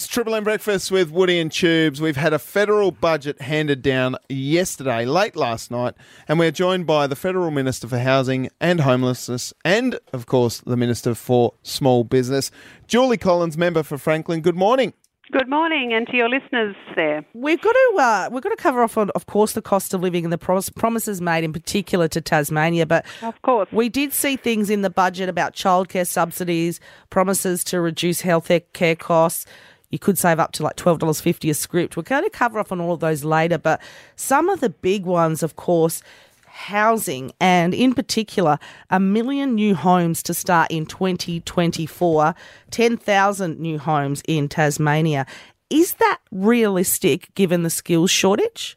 It's Triple M Breakfast with Woody and Tubes. We've had a federal budget handed down yesterday, late last night, and we're joined by the Federal Minister for Housing and Homelessness and, of course, the Minister for Small Business, Julie Collins, member for Franklin. Good morning. Good morning, and to your listeners there. We've got to uh, we've got to cover off on, of course, the cost of living and the pros- promises made in particular to Tasmania. But of course, we did see things in the budget about childcare subsidies, promises to reduce health care costs. You could save up to like twelve dollars fifty a script. We're going to cover off on all of those later, but some of the big ones, of course, housing and, in particular, a million new homes to start in 2024, 10,000 new homes in Tasmania. Is that realistic given the skills shortage?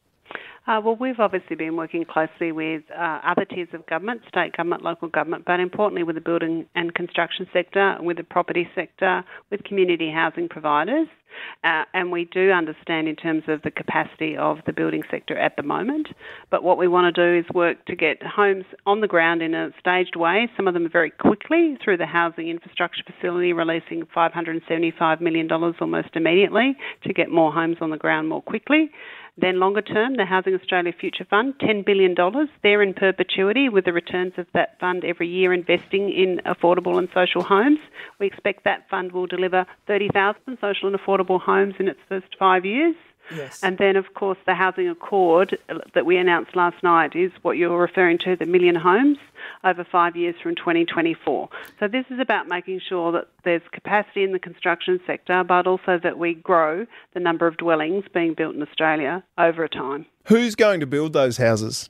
Uh, well, we've obviously been working closely with uh, other tiers of government, state government, local government, but importantly with the building and construction sector, with the property sector, with community housing providers. Uh, and we do understand in terms of the capacity of the building sector at the moment. But what we want to do is work to get homes on the ground in a staged way, some of them very quickly through the Housing Infrastructure Facility, releasing $575 million almost immediately to get more homes on the ground more quickly. Then longer term, the Housing Australia Future Fund, $10 billion. They're in perpetuity with the returns of that fund every year investing in affordable and social homes. We expect that fund will deliver 30,000 social and affordable homes in its first five years. Yes. And then, of course, the housing accord that we announced last night is what you're referring to the million homes over five years from 2024. So, this is about making sure that there's capacity in the construction sector, but also that we grow the number of dwellings being built in Australia over time. Who's going to build those houses?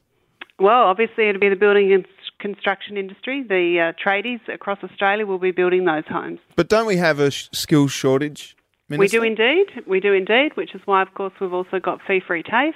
Well, obviously, it'll be the building and construction industry. The uh, tradies across Australia will be building those homes. But don't we have a sh- skills shortage? Minister? We do indeed. We do indeed, which is why, of course, we've also got fee-free TAFE,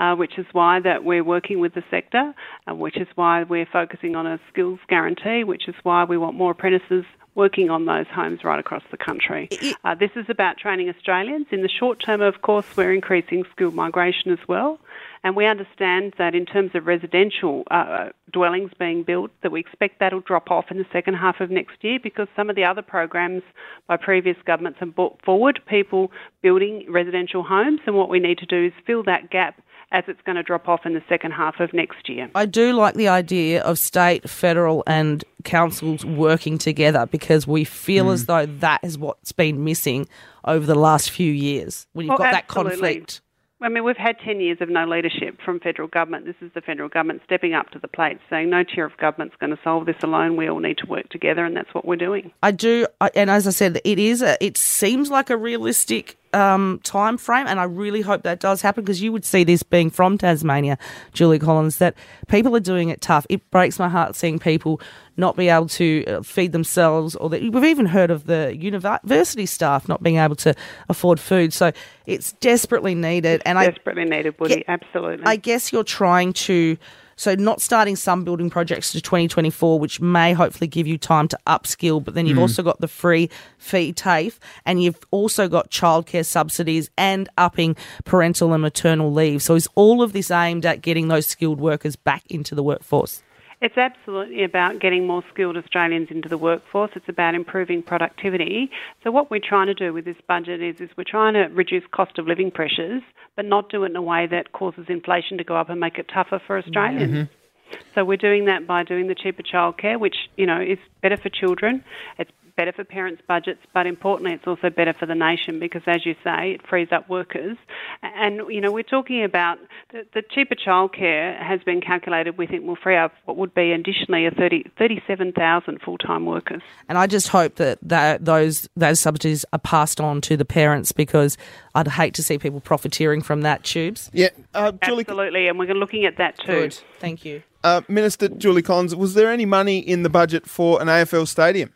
uh, which is why that we're working with the sector, uh, which is why we're focusing on a skills guarantee, which is why we want more apprentices working on those homes right across the country. Uh, this is about training Australians. In the short term, of course, we're increasing skilled migration as well. And we understand that in terms of residential uh, dwellings being built, that we expect that'll drop off in the second half of next year because some of the other programs by previous governments have brought forward people building residential homes. And what we need to do is fill that gap as it's going to drop off in the second half of next year. I do like the idea of state, federal, and councils working together because we feel mm. as though that is what's been missing over the last few years when you've well, got absolutely. that conflict. I mean, we've had 10 years of no leadership from federal government. This is the federal government stepping up to the plate, saying no chair of government's going to solve this alone. We all need to work together, and that's what we're doing. I do, and as I said, it is. A, it seems like a realistic um, time frame, and I really hope that does happen because you would see this being from Tasmania, Julie Collins, that people are doing it tough. It breaks my heart seeing people not be able to uh, feed themselves, or that we've even heard of the university staff not being able to afford food. So it's desperately needed, and desperately I, needed, Woody. Absolutely. I guess you're trying to so not starting some building projects to 2024, which may hopefully give you time to upskill, but then you've mm. also got the free fee TAFE and you've also got childcare subsidies and upping parental and maternal leave. So is all of this aimed at getting those skilled workers back into the workforce? It's absolutely about getting more skilled Australians into the workforce. It's about improving productivity. So what we're trying to do with this budget is, is we're trying to reduce cost of living pressures, but not do it in a way that causes inflation to go up and make it tougher for Australians. Mm-hmm. So we're doing that by doing the cheaper childcare, which you know is better for children. It's better for parents' budgets, but importantly, it's also better for the nation because, as you say, it frees up workers. And, you know, we're talking about the, the cheaper childcare has been calculated, we think will free up what would be additionally a 30, 37,000 full time workers. And I just hope that, that those, those subsidies are passed on to the parents because I'd hate to see people profiteering from that, Tubes. Yeah, uh, Julie, Absolutely, and we're looking at that too. Good. Thank you. Uh, Minister Julie Collins, was there any money in the budget for an AFL stadium?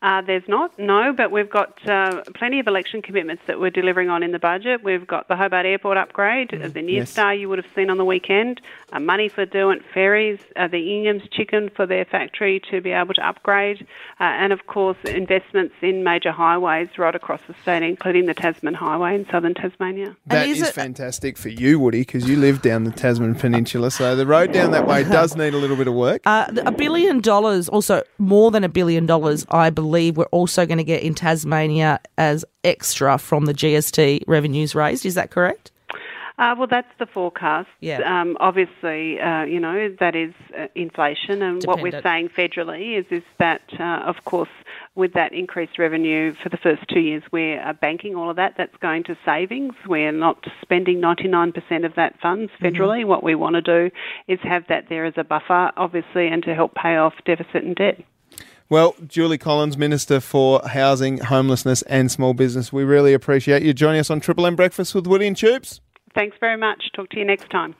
Uh, there's not, no, but we've got uh, plenty of election commitments that we're delivering on in the budget. We've got the Hobart Airport upgrade, mm, the New yes. Star you would have seen on the weekend, uh, money for Derwent Ferries, uh, the Ingham's Chicken for their factory to be able to upgrade, uh, and of course investments in major highways right across the state, including the Tasman Highway in southern Tasmania. That is, is fantastic for you, Woody, because you live down the Tasman Peninsula, so the road down that way does need a little bit of work. Uh, a billion dollars, also more than a billion dollars, I believe believe we're also going to get in Tasmania as extra from the GST revenues raised. Is that correct? Uh, well, that's the forecast. Yeah. Um, obviously, uh, you know that is uh, inflation, and what we're saying federally is is that, uh, of course, with that increased revenue for the first two years, we're uh, banking all of that. That's going to savings. We're not spending 99% of that funds mm-hmm. federally. Mm-hmm. What we want to do is have that there as a buffer, obviously, and to help pay off deficit and debt. Well, Julie Collins, Minister for Housing, Homelessness and Small Business, we really appreciate you joining us on Triple M Breakfast with Woody and Tubes. Thanks very much. Talk to you next time.